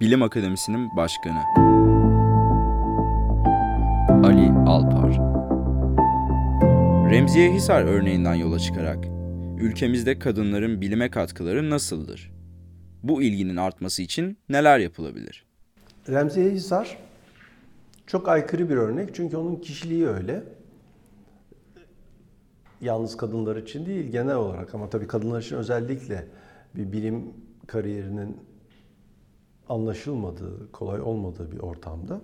Bilim Akademisi'nin başkanı. Ali Alpar. Remziye Hisar örneğinden yola çıkarak ülkemizde kadınların bilime katkıları nasıldır? Bu ilginin artması için neler yapılabilir? Remziye Hisar çok aykırı bir örnek çünkü onun kişiliği öyle. Yalnız kadınlar için değil genel olarak ama tabii kadınlar için özellikle bir bilim kariyerinin anlaşılmadığı, kolay olmadığı bir ortamda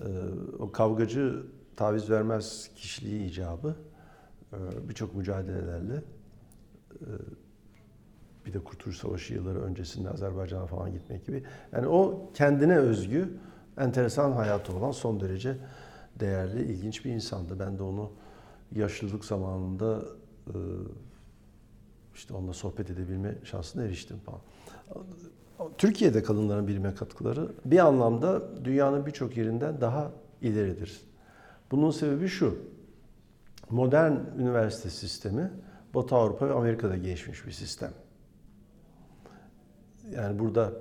e, o kavgacı taviz vermez kişiliği icabı e, birçok mücadelelerle e, bir de Kurtuluş Savaşı yılları öncesinde Azerbaycan'a falan gitmek gibi. Yani o kendine özgü, enteresan hayatı olan son derece değerli, ilginç bir insandı. Ben de onu yaşlılık zamanında işte onunla sohbet edebilme şansına eriştim falan. Türkiye'de kadınların bilime katkıları bir anlamda dünyanın birçok yerinden daha ileridir. Bunun sebebi şu. Modern üniversite sistemi Batı Avrupa ve Amerika'da gelişmiş bir sistem. Yani burada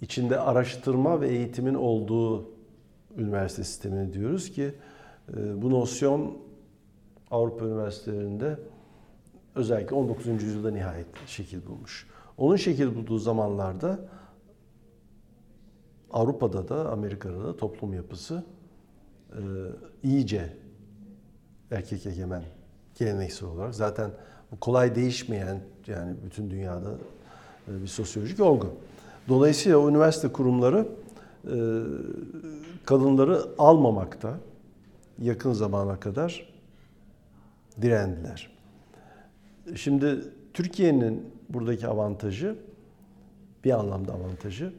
içinde araştırma ve eğitimin olduğu üniversite sistemini diyoruz ki e, bu nosyon Avrupa üniversitelerinde özellikle 19. yüzyılda nihayet şekil bulmuş. Onun şekil bulduğu zamanlarda Avrupa'da da Amerika'da da toplum yapısı e, iyice erkek egemen geleneksel olarak. Zaten kolay değişmeyen yani bütün dünyada e, bir sosyolojik olgu. Dolayısıyla o üniversite kurumları e, kadınları almamakta yakın zamana kadar direndiler. Şimdi Türkiye'nin buradaki avantajı bir anlamda avantajı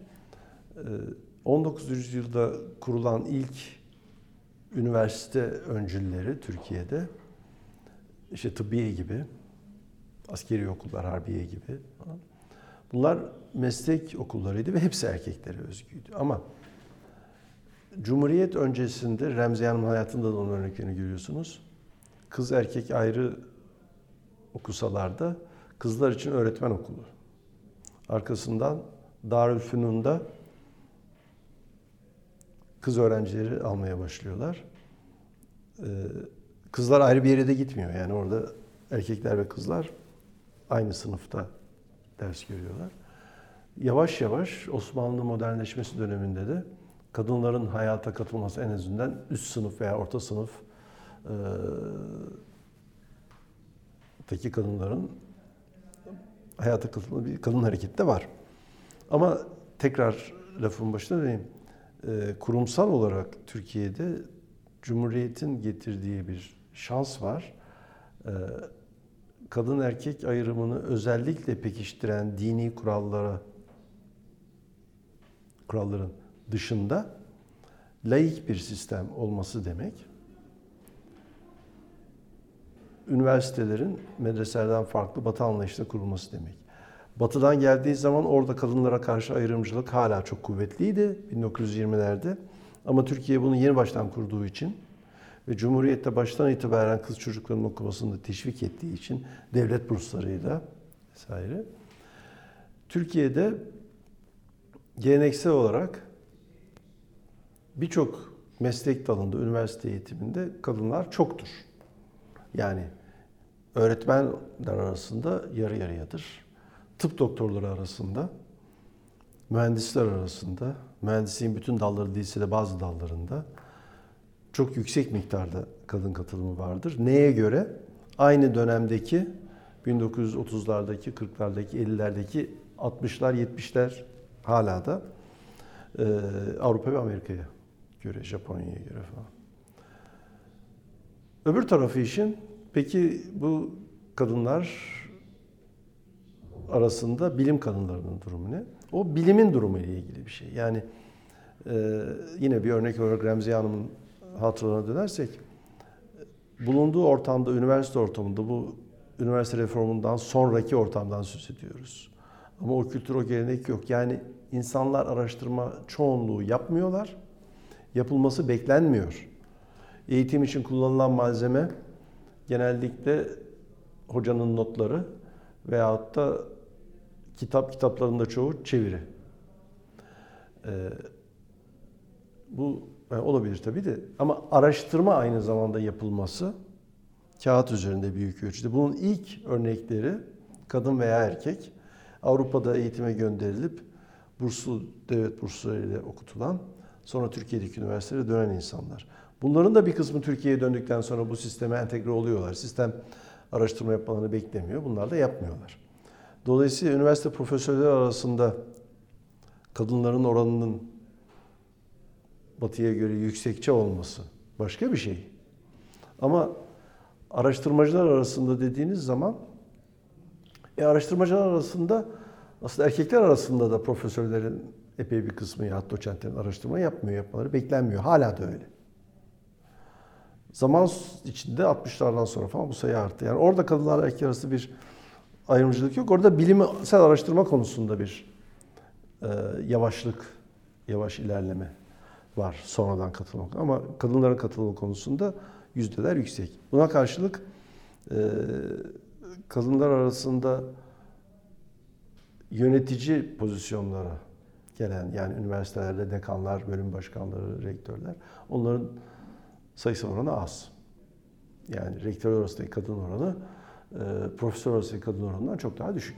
19. yüzyılda kurulan ilk üniversite öncülleri Türkiye'de işte tıbbiye gibi, askeri okullar, harbiye gibi. Bunlar meslek okullarıydı ve hepsi erkeklere özgüydü. Ama Cumhuriyet öncesinde Remziye Hanım hayatında da onun örneklerini görüyorsunuz. Kız erkek ayrı okusalar da kızlar için öğretmen okulu. Arkasından Darülfünun'da kız öğrencileri almaya başlıyorlar. Ee, kızlar ayrı bir yere de gitmiyor. Yani orada erkekler ve kızlar aynı sınıfta ders görüyorlar. Yavaş yavaş Osmanlı modernleşmesi döneminde de kadınların hayata katılması en azından üst sınıf veya orta sınıf e, kadınların hayata katılma bir kadın hareketi de var. Ama tekrar lafın başına döneyim. E, kurumsal olarak Türkiye'de Cumhuriyet'in getirdiği bir şans var. E, kadın erkek ayrımını özellikle pekiştiren dini kurallara kuralların dışında laik bir sistem olması demek üniversitelerin medreselerden farklı batı anlayışla kurulması demek. Batıdan geldiği zaman orada kadınlara karşı ayrımcılık hala çok kuvvetliydi 1920'lerde. Ama Türkiye bunu yeni baştan kurduğu için ve Cumhuriyet'te baştan itibaren kız çocuklarının okumasını da teşvik ettiği için devlet burslarıyla vesaire. Türkiye'de geleneksel olarak birçok meslek dalında, üniversite eğitiminde kadınlar çoktur. Yani öğretmenler arasında yarı yarıyadır. Tıp doktorları arasında, mühendisler arasında, mühendisliğin bütün dalları değilse de bazı dallarında çok yüksek miktarda kadın katılımı vardır. Neye göre? Aynı dönemdeki 1930'lardaki, 40'lardaki, 50'lerdeki 60'lar, 70'ler hala da e, Avrupa ve Amerika'ya göre, Japonya'ya göre falan. Öbür tarafı işin peki bu kadınlar arasında bilim kadınlarının durumu ne? O bilimin durumu ile ilgili bir şey. Yani e, yine bir örnek olarak Remziye Hanım'ın hatıralarına dönersek bulunduğu ortamda, üniversite ortamında bu üniversite reformundan sonraki ortamdan söz ediyoruz. Ama o kültür, o gelenek yok. Yani insanlar araştırma çoğunluğu yapmıyorlar. Yapılması beklenmiyor. Eğitim için kullanılan malzeme genellikle hocanın notları veyahut da kitap kitaplarında çoğu çeviri. Ee, bu e, olabilir tabii de ama araştırma aynı zamanda yapılması kağıt üzerinde büyük ölçüde. Bunun ilk örnekleri kadın veya erkek Avrupa'da eğitime gönderilip burslu devlet burslarıyla okutulan sonra Türkiye'deki üniversitelere dönen insanlar. Bunların da bir kısmı Türkiye'ye döndükten sonra bu sisteme entegre oluyorlar. Sistem araştırma yapmalarını beklemiyor. Bunlar da yapmıyorlar. Dolayısıyla üniversite profesörleri arasında kadınların oranının batıya göre yüksekçe olması başka bir şey. Ama araştırmacılar arasında dediğiniz zaman e, araştırmacılar arasında aslında erkekler arasında da profesörlerin epey bir kısmı ya doçentlerin araştırma yapmıyor, yapmaları beklenmiyor. Hala da öyle. Zaman içinde 60'lardan sonra falan bu sayı arttı. Yani orada kadınlar erkek arası bir ayrımcılık yok. Orada bilimsel araştırma konusunda bir e, yavaşlık, yavaş ilerleme var sonradan katılmak. Ama kadınların katılımı konusunda yüzdeler yüksek. Buna karşılık e, kadınlar arasında yönetici pozisyonlara gelen yani üniversitelerde dekanlar, bölüm başkanları, rektörler onların sayısı oranı az. Yani rektör arasındaki kadın oranı e, profesör arasındaki kadın oranından çok daha düşük.